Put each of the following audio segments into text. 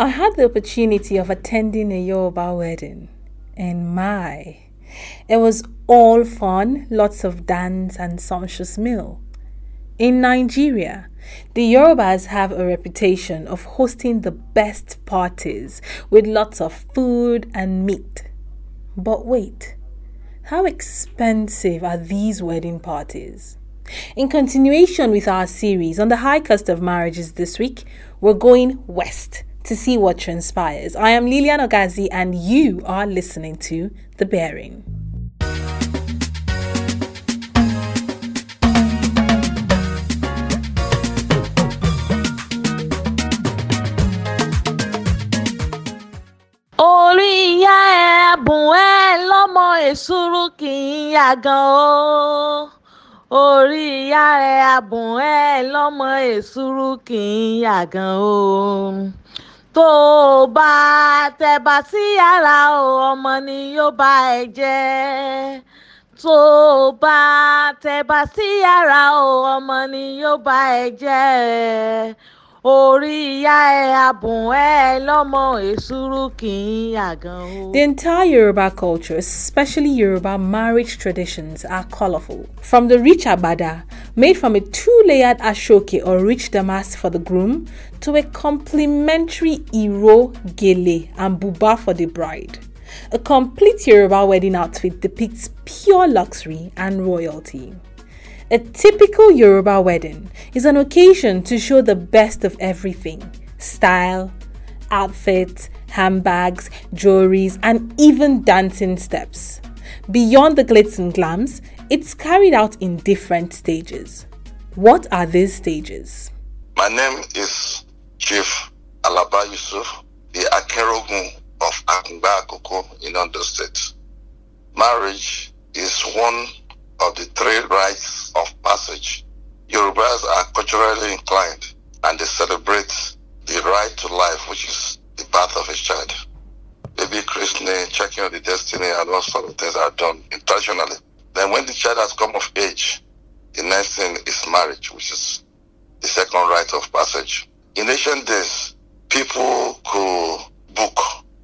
I had the opportunity of attending a Yoruba wedding, and my, it was all fun, lots of dance and sumptuous meal. In Nigeria, the Yorubas have a reputation of hosting the best parties with lots of food and meat. But wait, how expensive are these wedding parties? In continuation with our series on the high cost of marriages this week, we're going west to see what transpires. I am Lilian Ogazi, and you are listening to The Bearing. èsúrú kì í yàgàn o orí ìyá ẹ̀ abùn ẹ́ lọ́mọ èsúrú kì í yàgàn o tó o bá tẹ̀bà sí yàrá o ọmọ ni yóò bá ẹ jẹ́. Tó o bá sí yàrá o ọmọ ni yóò bá ẹ jẹ́ The entire Yoruba culture, especially Yoruba marriage traditions, are colorful. From the rich agbada, made from a two layered ashoke or rich damask for the groom, to a complimentary iro, gele, and buba for the bride. A complete Yoruba wedding outfit depicts pure luxury and royalty. A typical Yoruba wedding is an occasion to show the best of everything style, outfits, handbags, jewelries, and even dancing steps. Beyond the glitz and glams, it's carried out in different stages. What are these stages? My name is Chief Alaba Yusuf, the Akerogun of Akungba Akoko in Ondo State. Marriage is one of the three rites of passage. Yorubas are culturally inclined and they celebrate the right to life, which is the birth of a child. Baby christening, checking on the destiny, and all sort of things are done intentionally. Then, when the child has come of age, the next thing is marriage, which is the second rite of passage. In ancient days, people could book,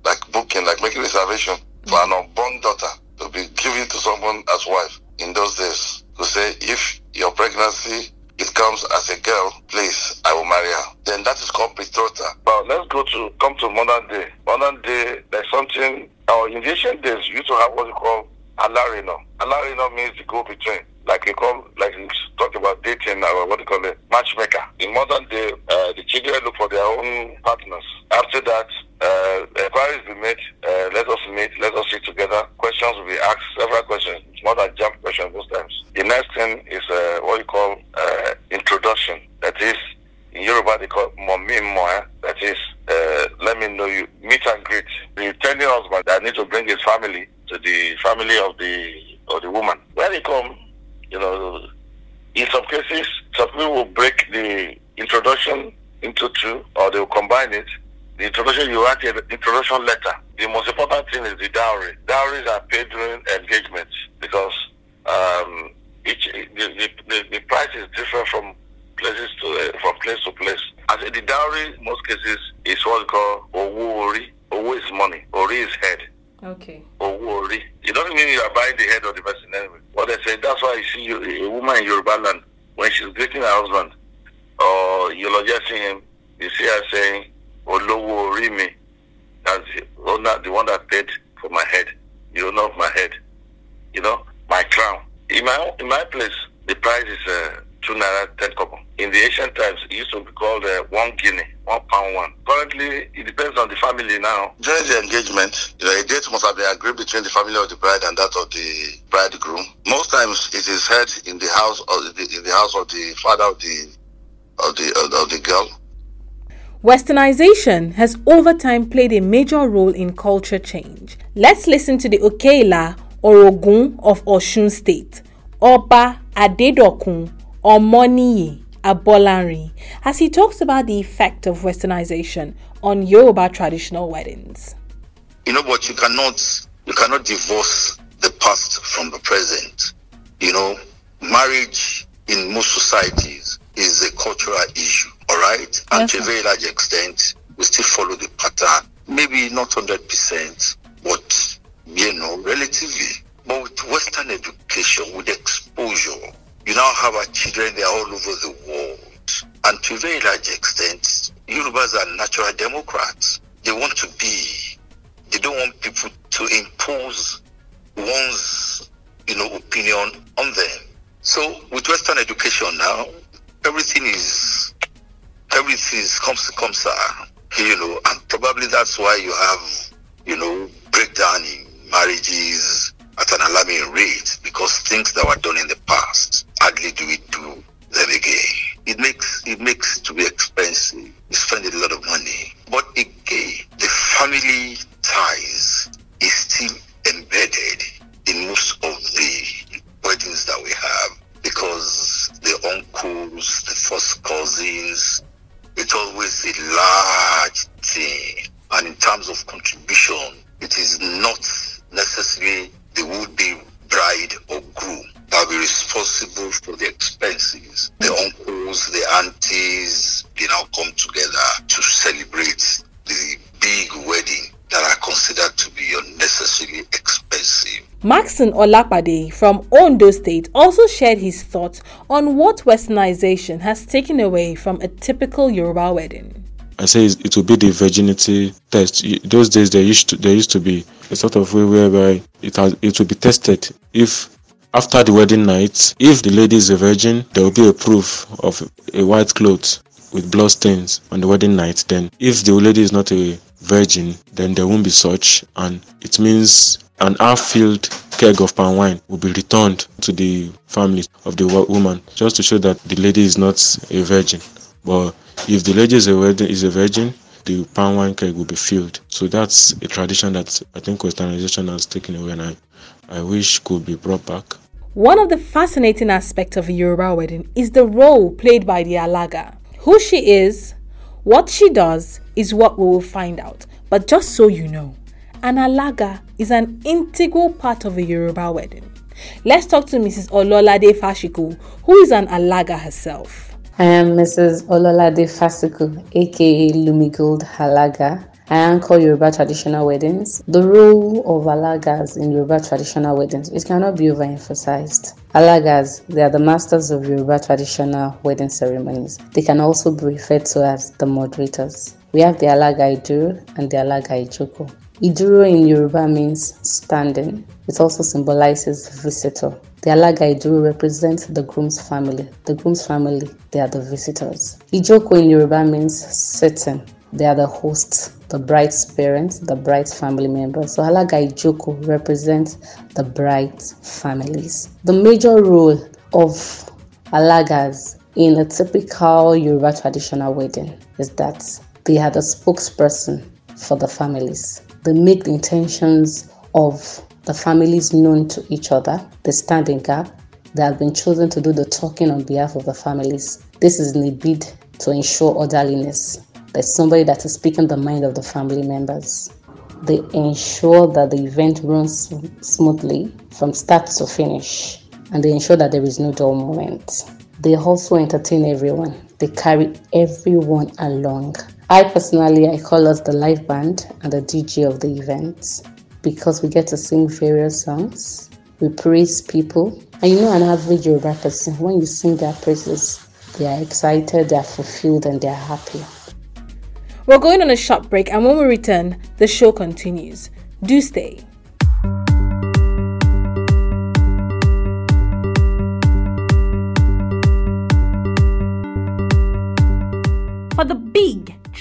like booking, like making reservation for an unborn daughter to be given to someone as wife in those days to say if your pregnancy it comes as a girl, please, I will marry her. Then that is called betrothal. But let's go to come to modern day. Modern day, there's something. Our in ancient days, you used to have what we call alarino. Alarino means the go between. Like you call, like you talk about dating or what do you call it, matchmaker. In modern day, uh, the children look for their own partners. After that, uh, inquiries be made. Uh, let us meet. Let us sit together. Questions will be asked. Several questions. It's more than jump questions most times. The next thing is uh, what you call uh, introduction. That is, in Yoruba they call momi moya. That is, uh, let me know you. Meet and greet. The intending husband that need to bring his family to the family of the of the woman. When they come, some cases, some people will break the introduction into two, or they will combine it. The introduction, you write an introduction letter. The most important thing is the dowry. Dowries are paid during engagement because um, each the, the, the, the price is different from places to uh, from place to place. As in the dowry, in most cases, is what we call owo is money. Ori is head. Okay. Owo ori. It doesn't mean you are buying the head of the person anyway. What they say, that's why you see you- a woman in Yoruba land when she's greeting her husband or eulogizing him, you see her saying, Olowo ori mi. That's the owner, the one that paid for my head, the owner of my head. You know, my crown. In my in my place, the price is uh, two naira ten kobo. In the ancient times, it used to be called uh, one guinea, one pound one. Currently, it depends on the family now. During the engagement, you know, a date must have been agreed between the family of the bride and that of the bridegroom. Most times, it is held in the house of the, in the house of the father of the of the of the, of the girl. Westernization has over time played a major role in culture change. Let's listen to the Okeila Orogun of Osun State, Oba Adedokun Omoniyi Abolarin, as he talks about the effect of westernization on Yoruba traditional weddings. you know but you cannot you cannot divorce the past from the present you know marriage in most societies is a cultural issue all right and Yes, to a very large extent we still follow the pattern pattern. Maybe not 100%, but, you know, relatively. But with Western education, with exposure, you now have our children, they're all over the world. And to a very large extent, Yorubas are natural democrats. They want to be, they don't want people to impose one's, you know, opinion on them. So with Western education now, everything is, everything is comes comes, uh, you know, and probably that's why you have, you know, breakdown in marriages at an alarming rate because things that were done in the past hardly do we do them again. It makes it makes to be expensive. You spend a lot of money. But again, the family ties is still embedded in most of the weddings that we have because the uncles, the first cousins, it's always a large thing. And in terms of contribution, it is not necessarily the would-be Maxon Olapade from Ondo State also shared his thoughts on what westernization has taken away from a typical Yoruba wedding. I say it will be the virginity test. Those days there used to there used to be a sort of way whereby it has it will be tested. If after the wedding night, if the lady is a virgin, there will be a proof of a white cloth with blood stains on the wedding night. Then, if the lady is not a virgin, then there won't be such, and it means an half-filled keg of palm wine will be returned to the family of the woman, just to show that the lady is not a virgin. But if the lady is a, is a virgin, the palm wine keg will be filled. So that's a tradition that I think Westernization has taken away, and I, I wish could be brought back. One of the fascinating aspects of a Yoruba wedding is the role played by the Alaga. Who she is, what she does, is what we will find out. But just so you know, an Alaga is an integral part of a Yoruba wedding. Let's talk to Mrs. Ololade Fashiku, who is an Alaga herself. I am Mrs. Ololade Fasiku, aka Lumigold Halaga. I anchor Yoruba traditional weddings. The role of Alagas in Yoruba traditional weddings it cannot be overemphasized. Alagas, they are the masters of Yoruba traditional wedding ceremonies. They can also be referred to as the moderators. We have the Alaga Iduro and the Alaga Ijoko. Iduro in Yoruba means standing. It also symbolizes visitor. The Alaga Iduro represents the groom's family. The groom's family, they are the visitors. Ijoko in Yoruba means sitting. They are the hosts, the bride's parents, the bride's family members. So Alaga Ijoko represents the bride's families. The major role of Alagas in a typical Yoruba traditional wedding is that they are the spokesperson for the families. They make the intentions of the families known to each other. They stand in gap. They have been chosen to do the talking on behalf of the families. This is in a bid to ensure orderliness. There's somebody that is speaking the mind of the family members. They ensure that the event runs smoothly from start to finish, and they ensure that there is no dull moment. They also entertain everyone. They carry everyone along. I personally, I call us the live band and the DJ of the event because we get to sing various songs. We praise people. And you know, an average Yoruba person, when you sing their praises, they are excited, they are fulfilled, and they are happy. We're going on a short break, and when we return, the show continues. Do stay.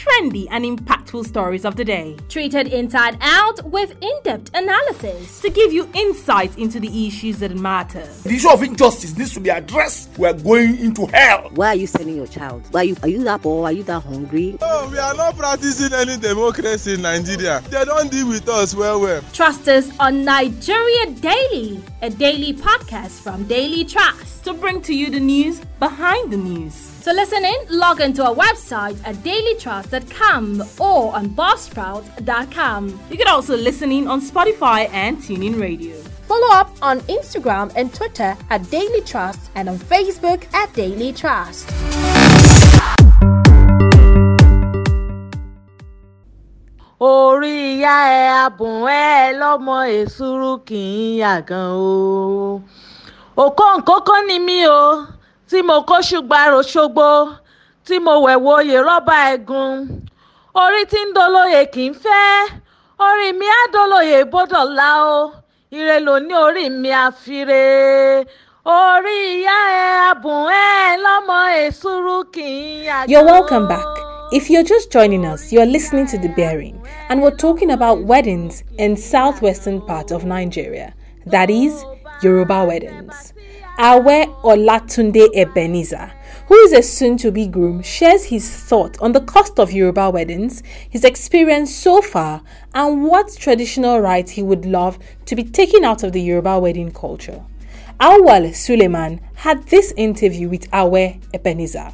Trendy, and impactful stories of the day. Treated inside out with in depth analysis to give you insight into the issues that matter. The issue of injustice needs to be addressed. We are going into hell. Why are you sending your child? Why are you, are you that poor? Are you that hungry? Oh, we are not practicing any democracy in Nigeria. They don't deal with us well, well. Trust us on Nigeria Daily, a daily podcast from Daily Trust to bring to you the news behind the news. To listen in, log into our website at dailytrust.com or on buzzsprout.com. You can also listen in on Spotify and TuneIn Radio. Follow up on Instagram and Twitter at Daily Trust and on Facebook at Daily Trust. orí ìyá ẹ̀ abùn ẹ̀ lọ́mọ èsúrú kì í yàgàn o òkòǹkókó ni mí o tí mo kó ṣùgbàrò ṣogbo tí mo wẹ̀wò oyè rọ́bà ẹ̀gún orí tí ń dolóye kì í fẹ́ orí mi á dolóye bódọ̀lá o ire ló ní orí mi àfire orí ìyá ẹ̀ abùn ẹ̀ lọ́mọ èsúrú kì í yàgàn. You're welcome back. If you're just joining us, you're listening to The Bearing, and we're talking about weddings in southwestern part of Nigeria. That is, Yoruba weddings. Awe Olatunde Ebenezer, who is a soon-to-be groom, shares his thought on the cost of Yoruba weddings, his experience so far, and what traditional rites he would love to be taken out of the Yoruba wedding culture. Awal Suleiman had this interview with Awe Ebenezer.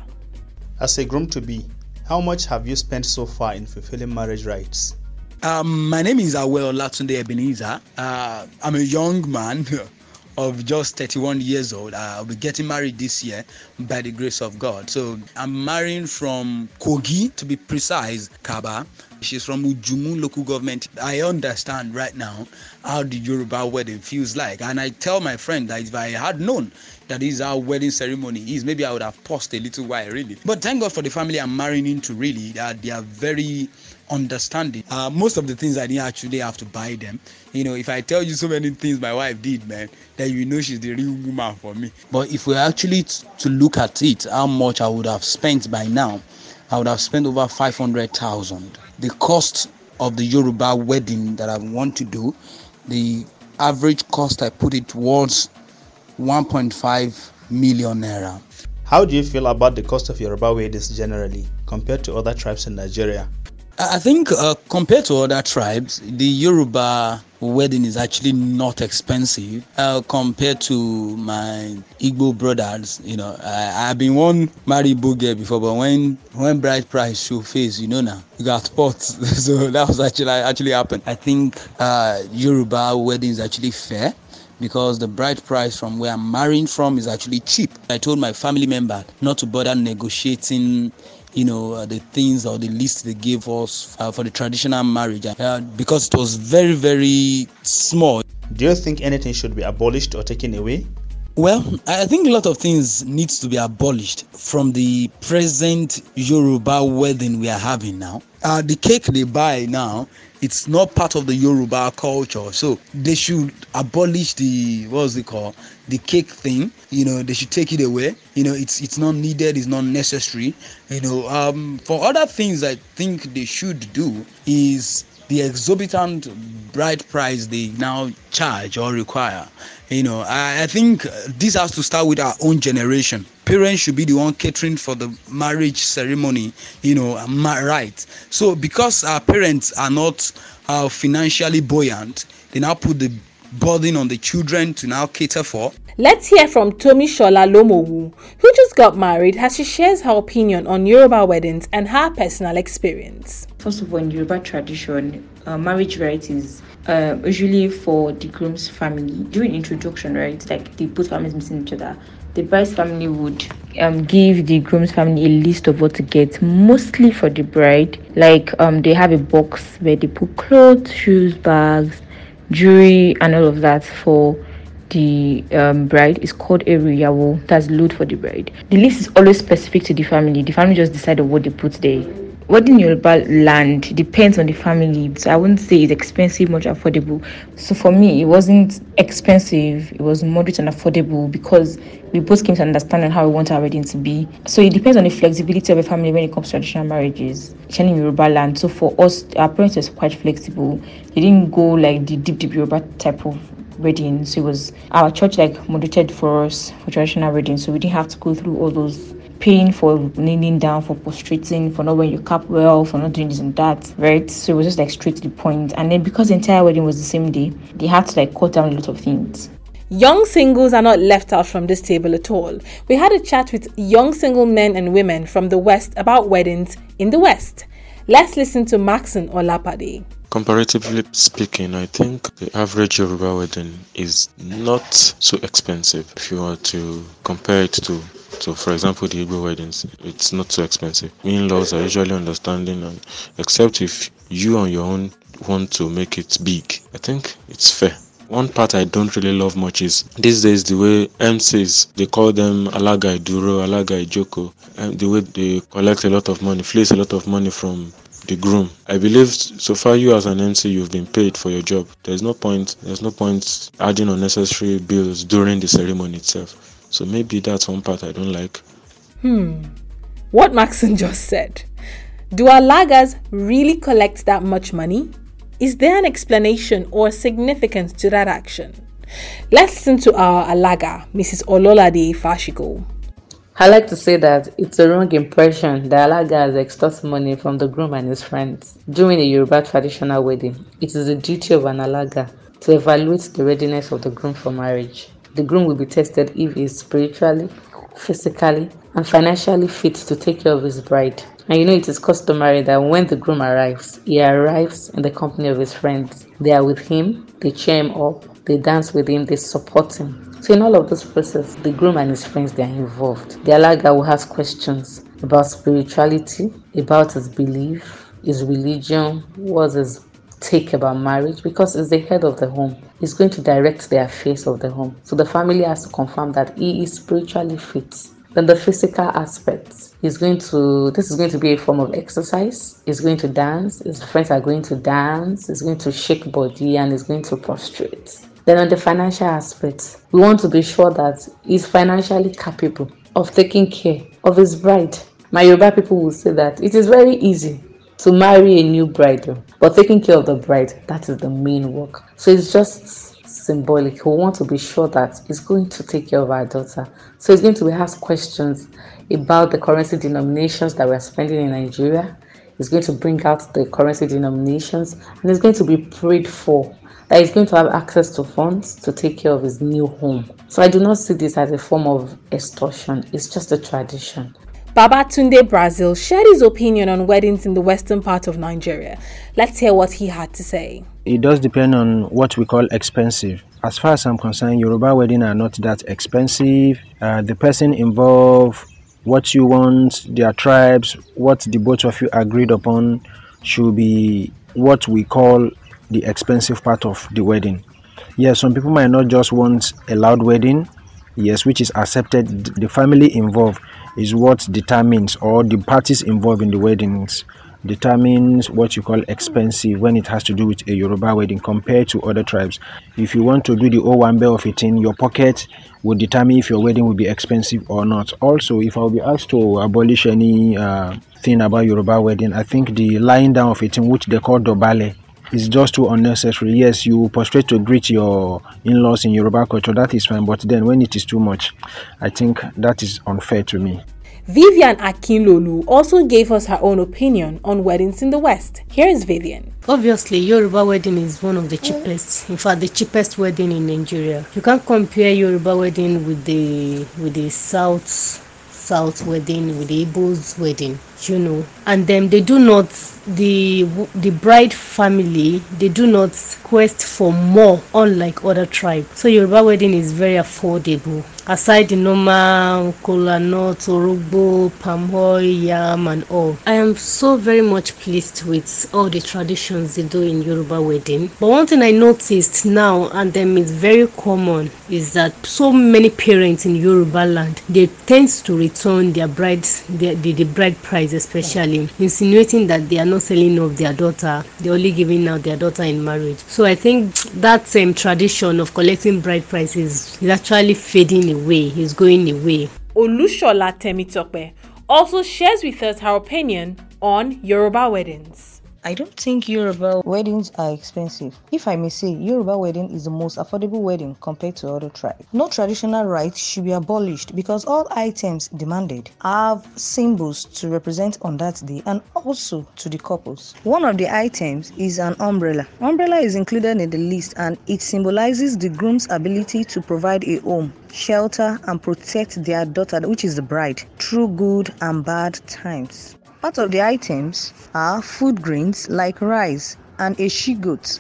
As a groom to be, how much have you spent so far in fulfilling marriage rites? Um, my name is Awe Olatunde Ebenezer. Uh, I'm a young man of just 31 years old. Uh, I'll be getting married this year by the grace of God. So I'm marrying from Kogi, to be precise, Kabba. She's from Ijumu local government. I understand right now how the Yoruba wedding feels like. And I tell my friend that if I had known that is our wedding ceremony is, maybe I would have paused a little while, really. But thank God for the family I'm marrying into, really. Uh, they are very understanding. Uh, most of the things I didn't actually have to buy them. You know, if I tell you so many things my wife did, man, then you know she's the real woman for me. But if we actually t- to look at it, how much I would have spent by now, I would have spent over 500,000. The cost of the Yoruba wedding that I want to do, the average cost I put it towards 1.5 million naira. How do you feel about the cost of Yoruba weddings generally compared to other tribes in Nigeria? I think uh, compared to other tribes, the Yoruba wedding is actually not expensive uh, compared to my Igbo brothers. You know, I, I've been one married girl before, but when when bride price show face, you know now you got spots. so that was actually actually happened. I think uh, Yoruba wedding is actually fair because the bride price from where I'm marrying from is actually cheap. I told my family member not to bother negotiating you know uh, the things or the list they gave us uh, for the traditional marriage uh, because it was very very small do you think anything should be abolished or taken away well, I think a lot of things needs to be abolished from the present Yoruba wedding we are having now. Uh, the cake they buy now, it's not part of the Yoruba culture. So they should abolish the what's it called? The cake thing. You know, they should take it away. You know, it's it's not needed, it's not necessary. You know, um, for other things I think they should do is the exorbitant bride price they now charge or require. You know, I, I think this has to start with our own generation. Parents should be the one catering for the marriage ceremony, you know, right. So because our parents are not uh, financially buoyant, they now put the burden on the children to now cater for. Let's hear from Tomi Shola Lomowu, who just got married as she shares her opinion on Yoruba weddings and her personal experience. First of all, in Yoruba tradition, uh, marriage rite is uh, usually for the groom's family. During introduction, right, like the both families meeting each other, the bride's family would um, give the groom's family a list of what to get, mostly for the bride. Like um, they have a box where they put clothes, shoes, bags, jewelry, and all of that for the um, bride is called a riyawo. That's load for the bride. The list is always specific to the family. The family just decided what they put there. Wedding Yoruba land depends on the family. So I wouldn't say it's expensive, much affordable. So for me, it wasn't expensive. It was moderate and affordable because we both came to understand how we want our wedding to be. So it depends on the flexibility of a family when it comes to traditional marriages, in Yoruba land. So for us, our parents were quite flexible. They didn't go like the deep, deep Yoruba type of wedding. So it was our church like moderated for us for traditional wedding. So we didn't have to go through all those pain for kneeling down, for prostrating, for not wearing your cap well, for not doing this and that, right? So it was just like straight to the point. And then because the entire wedding was the same day, they had to like cut down a lot of things. Young singles are not left out from this table at all. We had a chat with young single men and women from the West about weddings in the West. Let's listen to Maxon Olapade. Comparatively speaking, I think the average Yoruba wedding is not so expensive if you were to compare it to so, for example, the Igbo weddings, it's not so expensive. In laws are usually understanding, and except if you on your own want to make it big. I think it's fair. One part I don't really love much is these days the way MCs they call them Alaga Iduro, Alaga Ijoko, and the way they collect a lot of money, fleece a lot of money from the groom. I believe so far you as an MC you've been paid for your job. There's no point there's no point adding unnecessary bills during the ceremony itself. So maybe that's one part I don't like. Hmm. What Maxon just said. Do our Alagas really collect that much money? Is there an explanation or significance to that action? Let's listen to our Alaga, Mrs. Ololade Fashiko. I like to say that it's a wrong impression that Alagas extort money from the groom and his friends. During a Yoruba traditional wedding, it is the duty of an Alaga to evaluate the readiness of the groom for marriage. The groom will be tested if he is spiritually, physically, and financially fit to take care of his bride. And you know, it is customary that when the groom arrives, he arrives in the company of his friends. They are with him, they cheer him up, they dance with him, they support him. So, in all of this process, the groom and his friends they are involved. The Alaga will ask questions about spirituality, about his belief, his religion, what's his take about marriage because he's the head of the home. He's going to direct the affairs of the home. So the family has to confirm that he is spiritually fit. Then the physical aspects. He's going to this is going to be a form of exercise. He's going to dance. His friends are going to dance. He's going to shake body and he's going to prostrate. Then on the financial aspect, we want to be sure that he's financially capable of taking care of his bride. My Yoruba people will say that it is very easy to marry a new bride, but taking care of the bride, that is the main work. So it's just symbolic. We want to be sure that he's going to take care of our daughter. So he's going to be asked questions about the currency denominations that we're spending in Nigeria. He's going to bring out the currency denominations and he's going to be prayed for that he's going to have access to funds to take care of his new home. So I do not see this as a form of extortion, it's just a tradition. Babatunde Brazil shared his opinion on weddings in the western part of Nigeria. Let's hear what he had to say. It does depend on what we call expensive. As far as I'm concerned, Yoruba weddings are not that expensive. Uh, the person involved, what you want, their tribes, what the both of you agreed upon should be what we call the expensive part of the wedding. Yes, some people might not just want a loud wedding, yes, which is accepted. The family involved is what determines, or the parties involved in the weddings determines what you call expensive when it has to do with a Yoruba wedding compared to other tribes. If you want to do the Owambe of it in your pocket will determine if your wedding will be expensive or not. Also, if I will be asked to abolish any uh, thing about Yoruba wedding, I think the lying down of it in which they call dobale is just too unnecessary. Yes, you prostrate to greet your in-laws in Yoruba culture, that is fine, but then when it is too much, I think that is unfair to me. Vivian Akinlolu also gave us her own opinion on weddings in the West. Here is Vivian. Obviously, Yoruba wedding is one of the cheapest. In fact, the cheapest wedding in Nigeria. You can't compare Yoruba wedding with the with the South South wedding, with the Igbo's wedding. You know, and then they do not the the bride family they do not quest for more unlike other tribes so yoruba wedding is very affordable aside the normal kola nut orogbo palm oil yam and all i am so very much pleased with all the traditions they do in yoruba wedding. But one thing i noticed now and them is very common is that so many parents in yoruba land they tend to return their brides the, the, the bride price especially insinuating that they are not selling off their daughter. They're only giving out their daughter in marriage. So i think that same tradition of collecting bride prices is actually fading away is going away. Olushola temitope also shares with us her opinion on yoruba weddings I don't think Yoruba weddings are expensive. If I may say, Yoruba wedding is the most affordable wedding compared to other tribes. No traditional rites should be abolished because all items demanded have symbols to represent on that day and also to the couples. One of the items is an umbrella. Umbrella is included in the list and it symbolizes the groom's ability to provide a home shelter and protect their daughter, which is the bride, through good and bad times. Part of the items are food grains like rice and a she goat.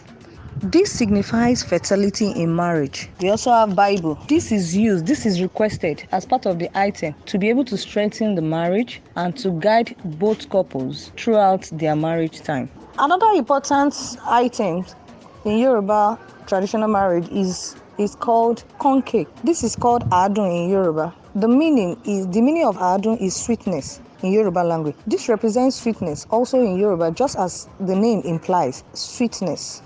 This signifies fertility in marriage. We also have Bible. This is used, this is requested as part of the item to be able to strengthen the marriage and to guide both couples throughout their marriage time. Another important item in Yoruba traditional marriage is is called konke. This is called adun in Yoruba. The meaning is the meaning of adun is sweetness in Yoruba language. This represents sweetness also in Yoruba, just as the name implies sweetness.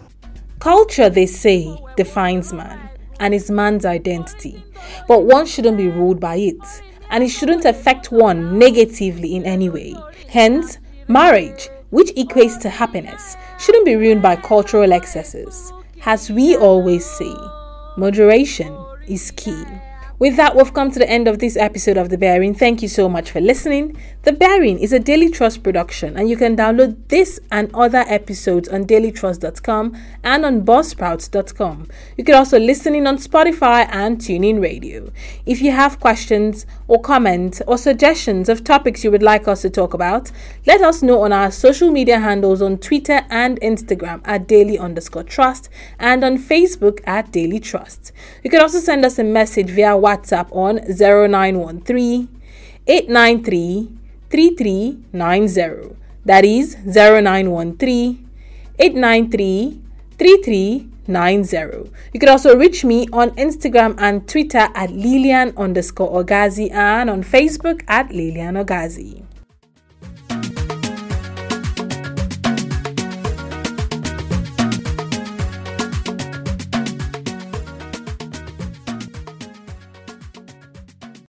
Culture, they say, defines man and is man's identity, but one shouldn't be ruled by it, and it shouldn't affect one negatively in any way. Hence, marriage, which equates to happiness, shouldn't be ruined by cultural excesses. As we always say, moderation is key. With that, we've come to the end of this episode of The Bearing. Thank you so much for listening. The Bearing is a Daily Trust production, and you can download this and other episodes on dailytrust.com and on buzzsprouts.com. You can also listen in on Spotify and TuneIn Radio. If you have questions or comments or suggestions of topics you would like us to talk about, let us know on our social media handles on Twitter and Instagram at daily underscore trust and on Facebook at Daily Trust. You can also send us a message via WhatsApp on 0913 893 3390. That is 0913 893 3390. You can also reach me on Instagram and Twitter at Lilian underscore Ogazi and on Facebook at Lilian Ogazi.